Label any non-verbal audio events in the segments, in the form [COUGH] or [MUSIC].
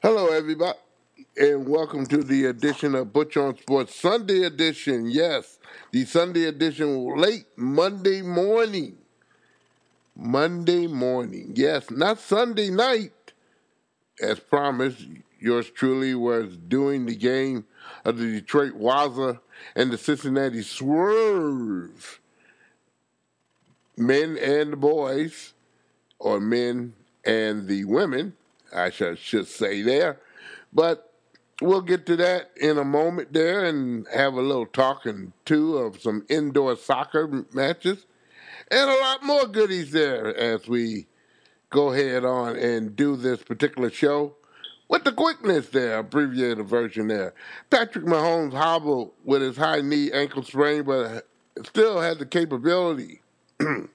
Hello, everybody, and welcome to the edition of Butch on Sports Sunday edition. Yes, the Sunday edition, late Monday morning. Monday morning. Yes, not Sunday night. As promised, yours truly was doing the game of the Detroit Waza and the Cincinnati Swerve. Men and the boys, or men and the women, I should, should say there. But we'll get to that in a moment there and have a little talking too of some indoor soccer matches and a lot more goodies there as we go ahead on and do this particular show with the quickness there, abbreviated version there. Patrick Mahomes hobbled with his high knee ankle sprain, but still had the capability [CLEARS THROAT] to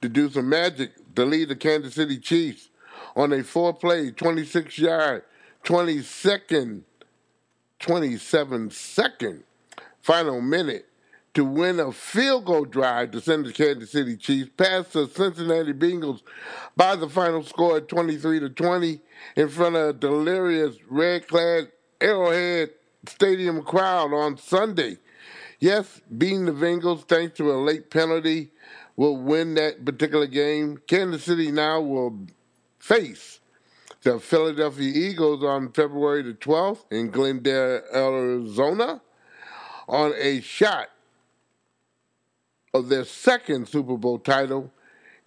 do some magic to lead the Kansas City Chiefs on a four play, 26 yard, 20 second, 27 second final minute to win a field goal drive to send the Kansas City Chiefs past the Cincinnati Bengals by the final score 23 to 20 in front of a delirious red clad Arrowhead Stadium crowd on Sunday. Yes, beating the Bengals thanks to a late penalty will win that particular game. Kansas City now will face the Philadelphia Eagles on February the 12th in Glendale, Arizona on a shot of their second Super Bowl title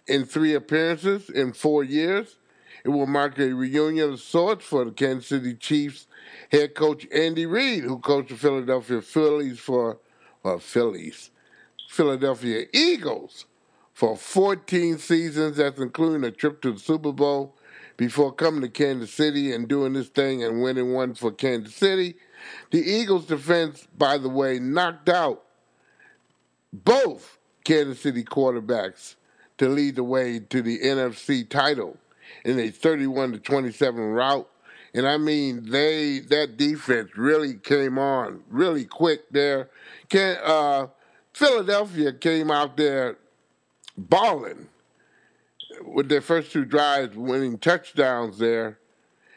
in three appearances in four years. It will mark a reunion of sorts for the Kansas City Chiefs head coach Andy Reid, who coached the Philadelphia Phillies for, well, Phillies, Philadelphia Eagles for 14 seasons, that's including a trip to the Super Bowl before coming to Kansas City and doing this thing and winning one for Kansas City. The Eagles' defense, by the way, knocked out both Kansas City quarterbacks to lead the way to the NFC title in a 31 to 27 rout. And I mean, they that defense really came on really quick there. Can, uh, Philadelphia came out there balling with their first two drives, winning touchdowns there,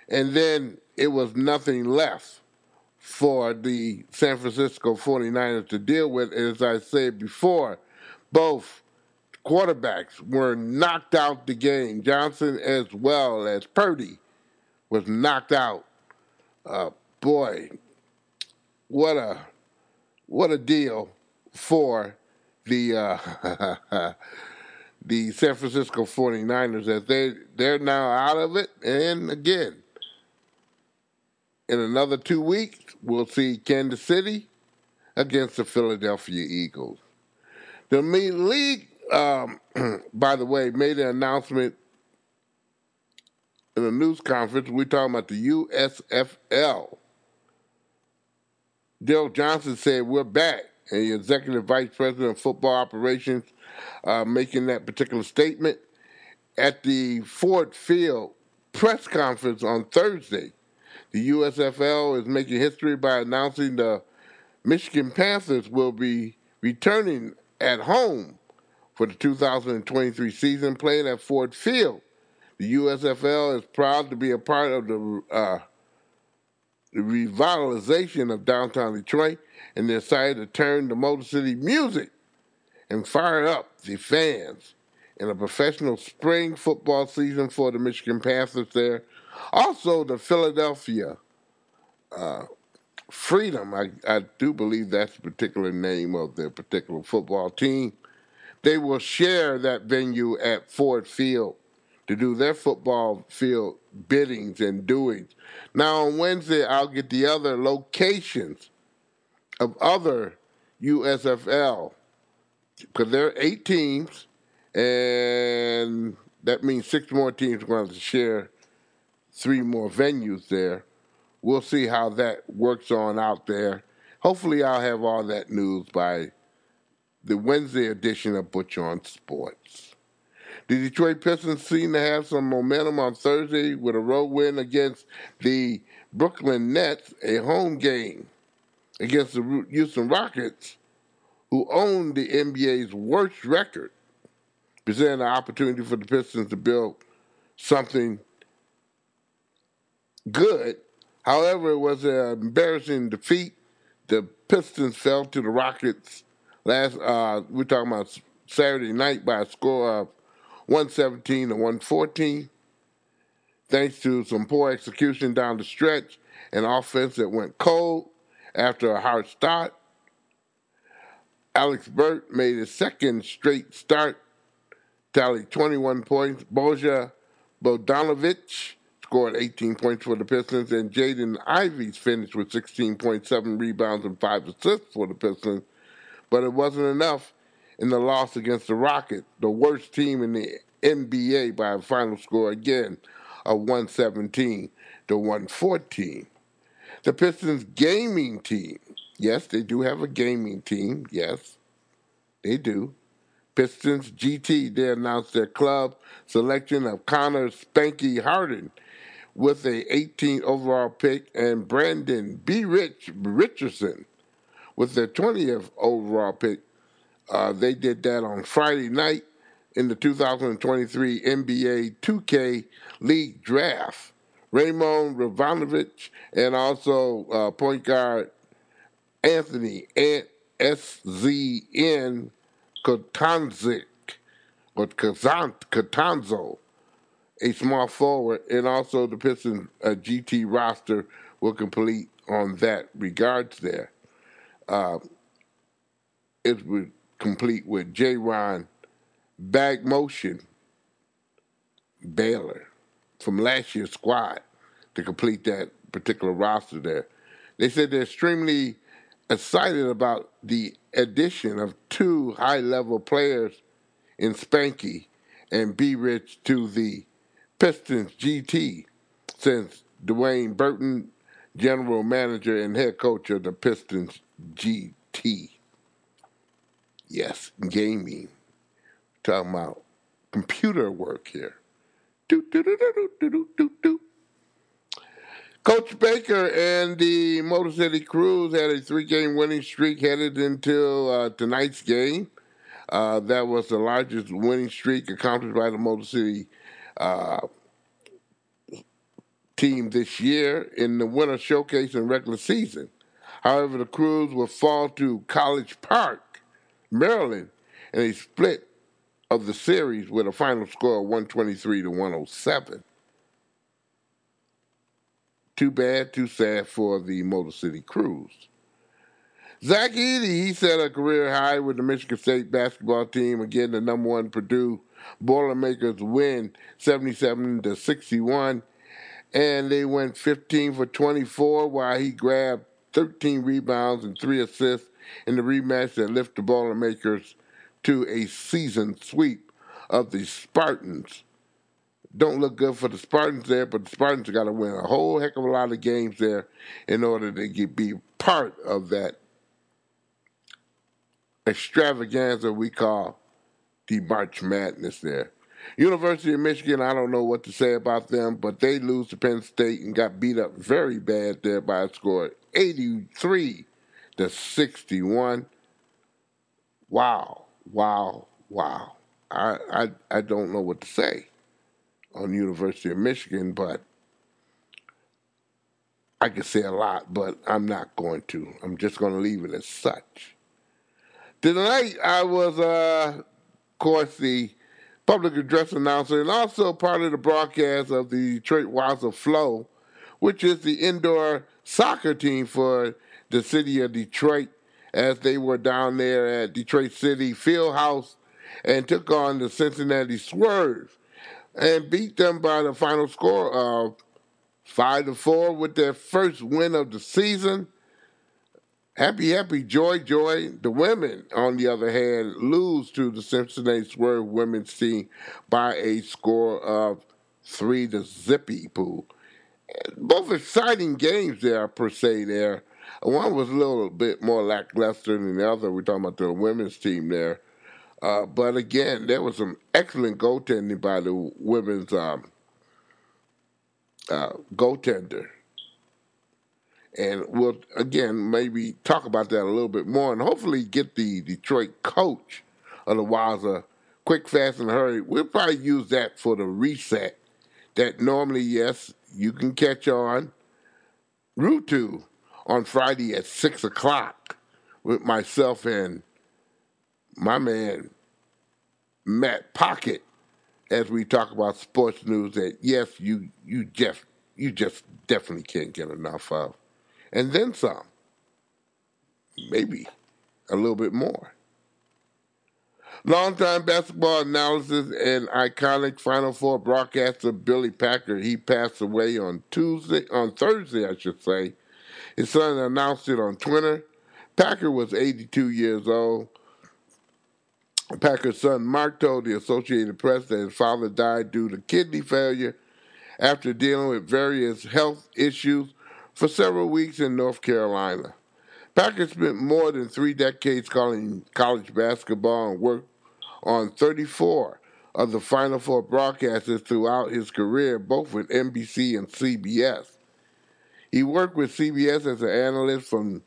and then it was nothing left for the San Francisco 49ers to deal with. As I said before, both quarterbacks were knocked out the game. Johnson as well as Purdy was knocked out. Uh, boy, what a what a deal for the uh, [LAUGHS] the San Francisco 49ers that they they're now out of it and again in another 2 weeks we'll see Kansas City against the Philadelphia Eagles. The league, um, [CLEARS THROAT] by the way, made an announcement in a news conference. We're talking about the USFL. Dale Johnson said, We're back. And the executive vice president of football operations uh, making that particular statement at the Ford Field press conference on Thursday. The USFL is making history by announcing the Michigan Panthers will be returning at home for the 2023 season, playing at Ford Field. The USFL is proud to be a part of the, uh, the revitalization of downtown Detroit, and excited to turn the Motor City music and fire up the fans in a professional spring football season for the Michigan Panthers there also, the Philadelphia uh, Freedom, I, I do believe that's the particular name of their particular football team. They will share that venue at Ford Field to do their football field biddings and doings. Now, on Wednesday, I'll get the other locations of other USFL because there are eight teams, and that means six more teams are going to share three more venues there. We'll see how that works on out there. Hopefully, I'll have all that news by the Wednesday edition of Butch on Sports. The Detroit Pistons seem to have some momentum on Thursday with a road win against the Brooklyn Nets, a home game against the Houston Rockets, who own the NBA's worst record, presenting an opportunity for the Pistons to build something good. However, it was an embarrassing defeat. The Pistons fell to the Rockets last. Uh, we're talking about Saturday night by a score of 117 to 114, thanks to some poor execution down the stretch and offense that went cold after a hard start. Alec Burks made his second straight start, tallied 21 points. Bojan Bogdanovic scored 18 points for the Pistons, and Jaden Ivey's finished with 16.7 rebounds and 5 assists for the Pistons. But it wasn't enough in the loss against the Rockets, the worst team in the NBA by a final score again of 117 to 114. The Pistons gaming team, yes, they do have a gaming team, yes, they do. Pistons GT, they announced their club selection of Connor Spanky Harden with a 18th overall pick and Brandon B. Rich Richardson with their 20th overall pick. Uh, they did that on Friday night in the 2023 NBA 2K League Draft. Raymond Ravanovich and also uh, point guard Anthony S.Z.N. Kotanzik or Katanzo, a small forward, and also the Pistons uh, GT roster will complete on that regards there. Uh, it would complete with J. Ron Bag Motion Baylor from last year's squad to complete that particular roster there. They said they're extremely excited about the addition of two high level players in Spanky and B Rich to the Pistons GT since Dwayne Burton, general manager and head coach of the Pistons GT. Gaming. Talking about computer work here. Do, do, do, do, do, do, do, do. Coach Baker and the Motor City Cruise had a three game winning streak headed into uh, tonight's game. Uh, that was the largest winning streak accomplished by the Motor City uh, team this year in the winter showcase and regular season. However, the Cruise will fall to College Park, Maryland, in a split of the series with a final score of 123 to 107. Too bad, too sad for the Motor City Cruise. Zach Edey, he set a career high with the Michigan State basketball team again, the number one Purdue Boilermakers win 77 to 61, and they went 15 for 24 while he grabbed 13 rebounds and three assists in the rematch that lifted the Boilermakers to a season sweep of the Spartans don't look good for the Spartans there, but the Spartans got to win a whole heck of a lot of games there in order to be part of that extravaganza we call the March Madness there. University of Michigan, I don't know what to say about them, but they lose to Penn State and got beat up very bad there by a score 83 to 61. Wow, wow, wow. I, I, I don't know what to say on University of Michigan, but I could say a lot, but I'm not going to. I'm just going to leave it as such. Tonight, I was, uh, of course, the public address announcer and also part of the broadcast of the Detroit Waza Flo, which is the indoor soccer team for the city of Detroit, as they were down there at Detroit City Fieldhouse and took on the Cincinnati Swerve and beat them by the final score of five to four with their first win of the season. Happy, happy, joy, joy. The women, on the other hand, lose to the Cincinnati Swerve women's team by a score of three to zippy poo. Both exciting games there, per se, there. One was a little bit more lackluster than the other. We're talking about the women's team there. Uh, but again, there was some excellent goaltending by the women's um, uh, goaltender. And we'll, again, maybe talk about that a little bit more and hopefully get the Detroit coach of the Waza quick, fast, and hurry. We'll probably use that for the reset that normally, yes, you can catch on Rutu on Friday at 6 o'clock with myself and my man, Matt Pocket, as we talk about sports news that, yes, you, you, just, you just definitely can't get enough of. And then some. Maybe a little bit more. Longtime basketball analysis and iconic Final Four broadcaster Billy Packer. He passed away on Tuesday, on Thursday, I should say. His son announced it on Twitter. Packer was 82 years old. Packer's son Mark told the Associated Press that his father died due to kidney failure after dealing with various health issues for several weeks in North Carolina. Packer spent more than three decades calling college basketball and worked on 34 of the Final Four broadcasts throughout his career, both with NBC and CBS. He worked with CBS as an analyst from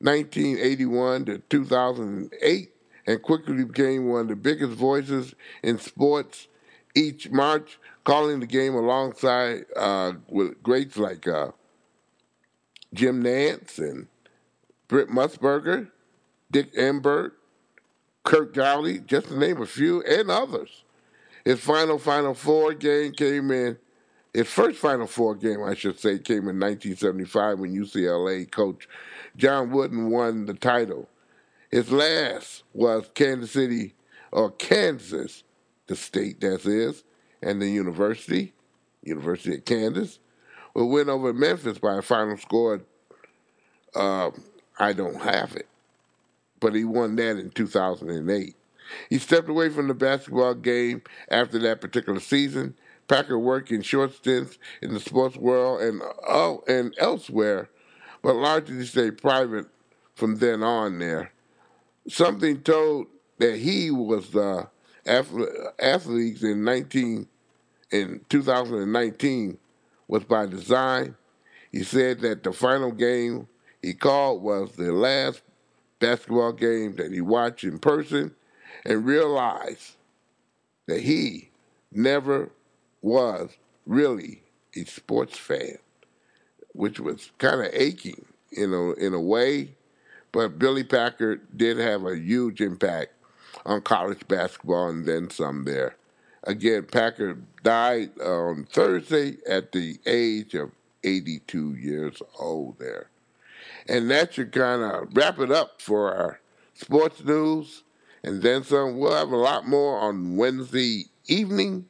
1981 to 2008 and quickly became one of the biggest voices in sports each March, calling the game alongside uh, with greats like uh, Jim Nantz and Brent Musburger, Dick Enberg, Curt Gowdy, just to name a few, and others. His final Final Four game came in, his first Final Four game, I should say, came in 1975 when UCLA coach John Wooden won the title. His last was Kansas City, or Kansas, the state that is, and the university, University of Kansas, will win over Memphis by a final score. Uh, I don't have it but he won that in 2008. He stepped away from the basketball game after that particular season. Packer worked in short stints in the sports world and oh, and elsewhere, but largely stayed private from then on. There, something told that he was uh, the athletes in 19 in 2019 was by design. He said that the final game he called was the last basketball game that he watched in person and realized that he never was really a sports fan, which was kind of aching, you know, in a way. But Billy Packer did have a huge impact on college basketball and then some there. Again, Packer died on Thursday at the age of 82 years old there. And that should kind of wrap it up for our sports news. And then some. We'll have a lot more on Wednesday evening.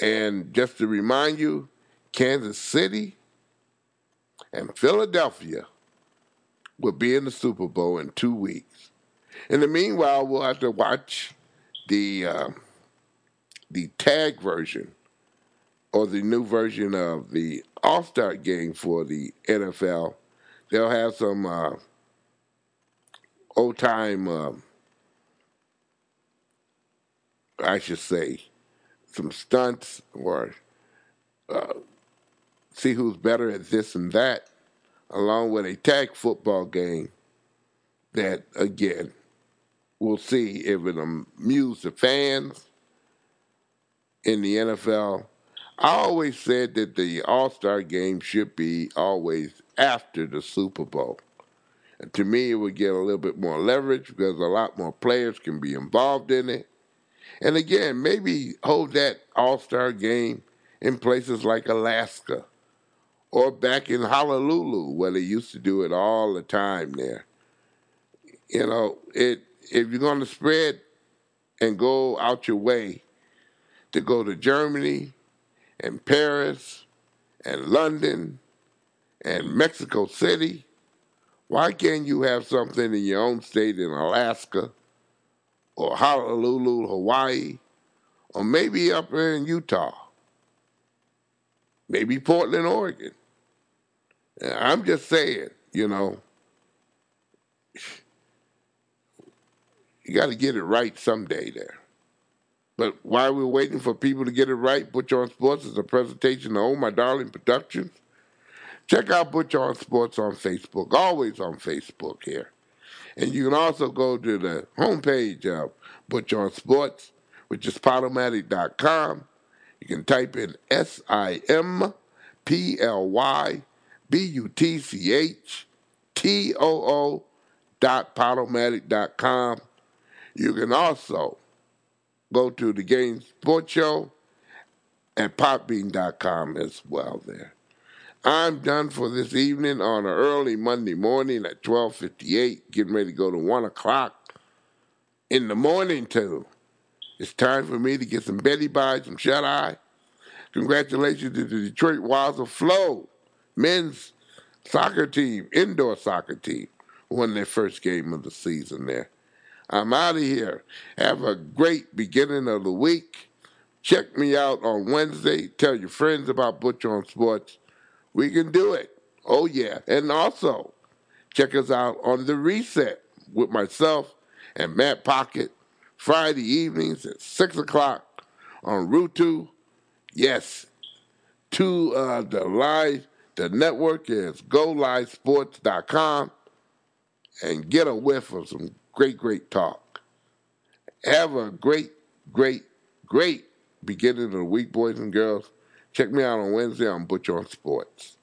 And just to remind you, Kansas City and Philadelphia will be in the Super Bowl in two weeks. In the meanwhile, we'll have to watch the uh, the tag version or the new version of the All Star game for the NFL they'll have some uh, old time, uh, I should say, some stunts or uh, see who's better at this and that, along with a tag football game that, again, we'll see if it amuses the fans in the NFL. I always said that the All Star game should be always after the Super Bowl. And to me, it would get a little bit more leverage because a lot more players can be involved in it. And again, maybe hold that All Star game in places like Alaska or back in Honolulu where they used to do it all the time there. You know, it if you're going to spread and go out your way to go to Germany and Paris and London and Mexico City, why can't you have something in your own state in Alaska or Honolulu, Hawaii, or maybe up in Utah, maybe Portland, Oregon? I'm just saying, you know, you got to get it right someday there. But while we're waiting for people to get it right, Butch on Sports is a presentation of Oh My Darling Productions Check out Butch on Sports on Facebook, always on Facebook here. And you can also go to the homepage of Butch on Sports, which is Podomatic.com. You can type in S I M P L Y B U T C H T O O dot Podomatic dot com. You can also go to the Game Sports Show at popbean.com as well there. I'm done for this evening on an early Monday morning at 12.58, getting ready to go to 1 o'clock in the morning too. It's time for me to get some Betty by, some shut-eye. Congratulations to the Detroit Wilds of Flow men's soccer team, indoor soccer team, won their first game of the season there. I'm out of here. Have a great beginning of the week. Check me out on Wednesday. Tell your friends about Butcher on Sports. We can do it. Oh, yeah. And also, check us out on The Reset with myself and Matt Pocket Friday evenings at 6 o'clock on Rutu. Yes, to uh, the live, the network is GoLiveSports.com and get a whiff of some great, great talk. Have a great, great, great beginning of the week, boys and girls. Check me out on Wednesday on Butcher on Sports.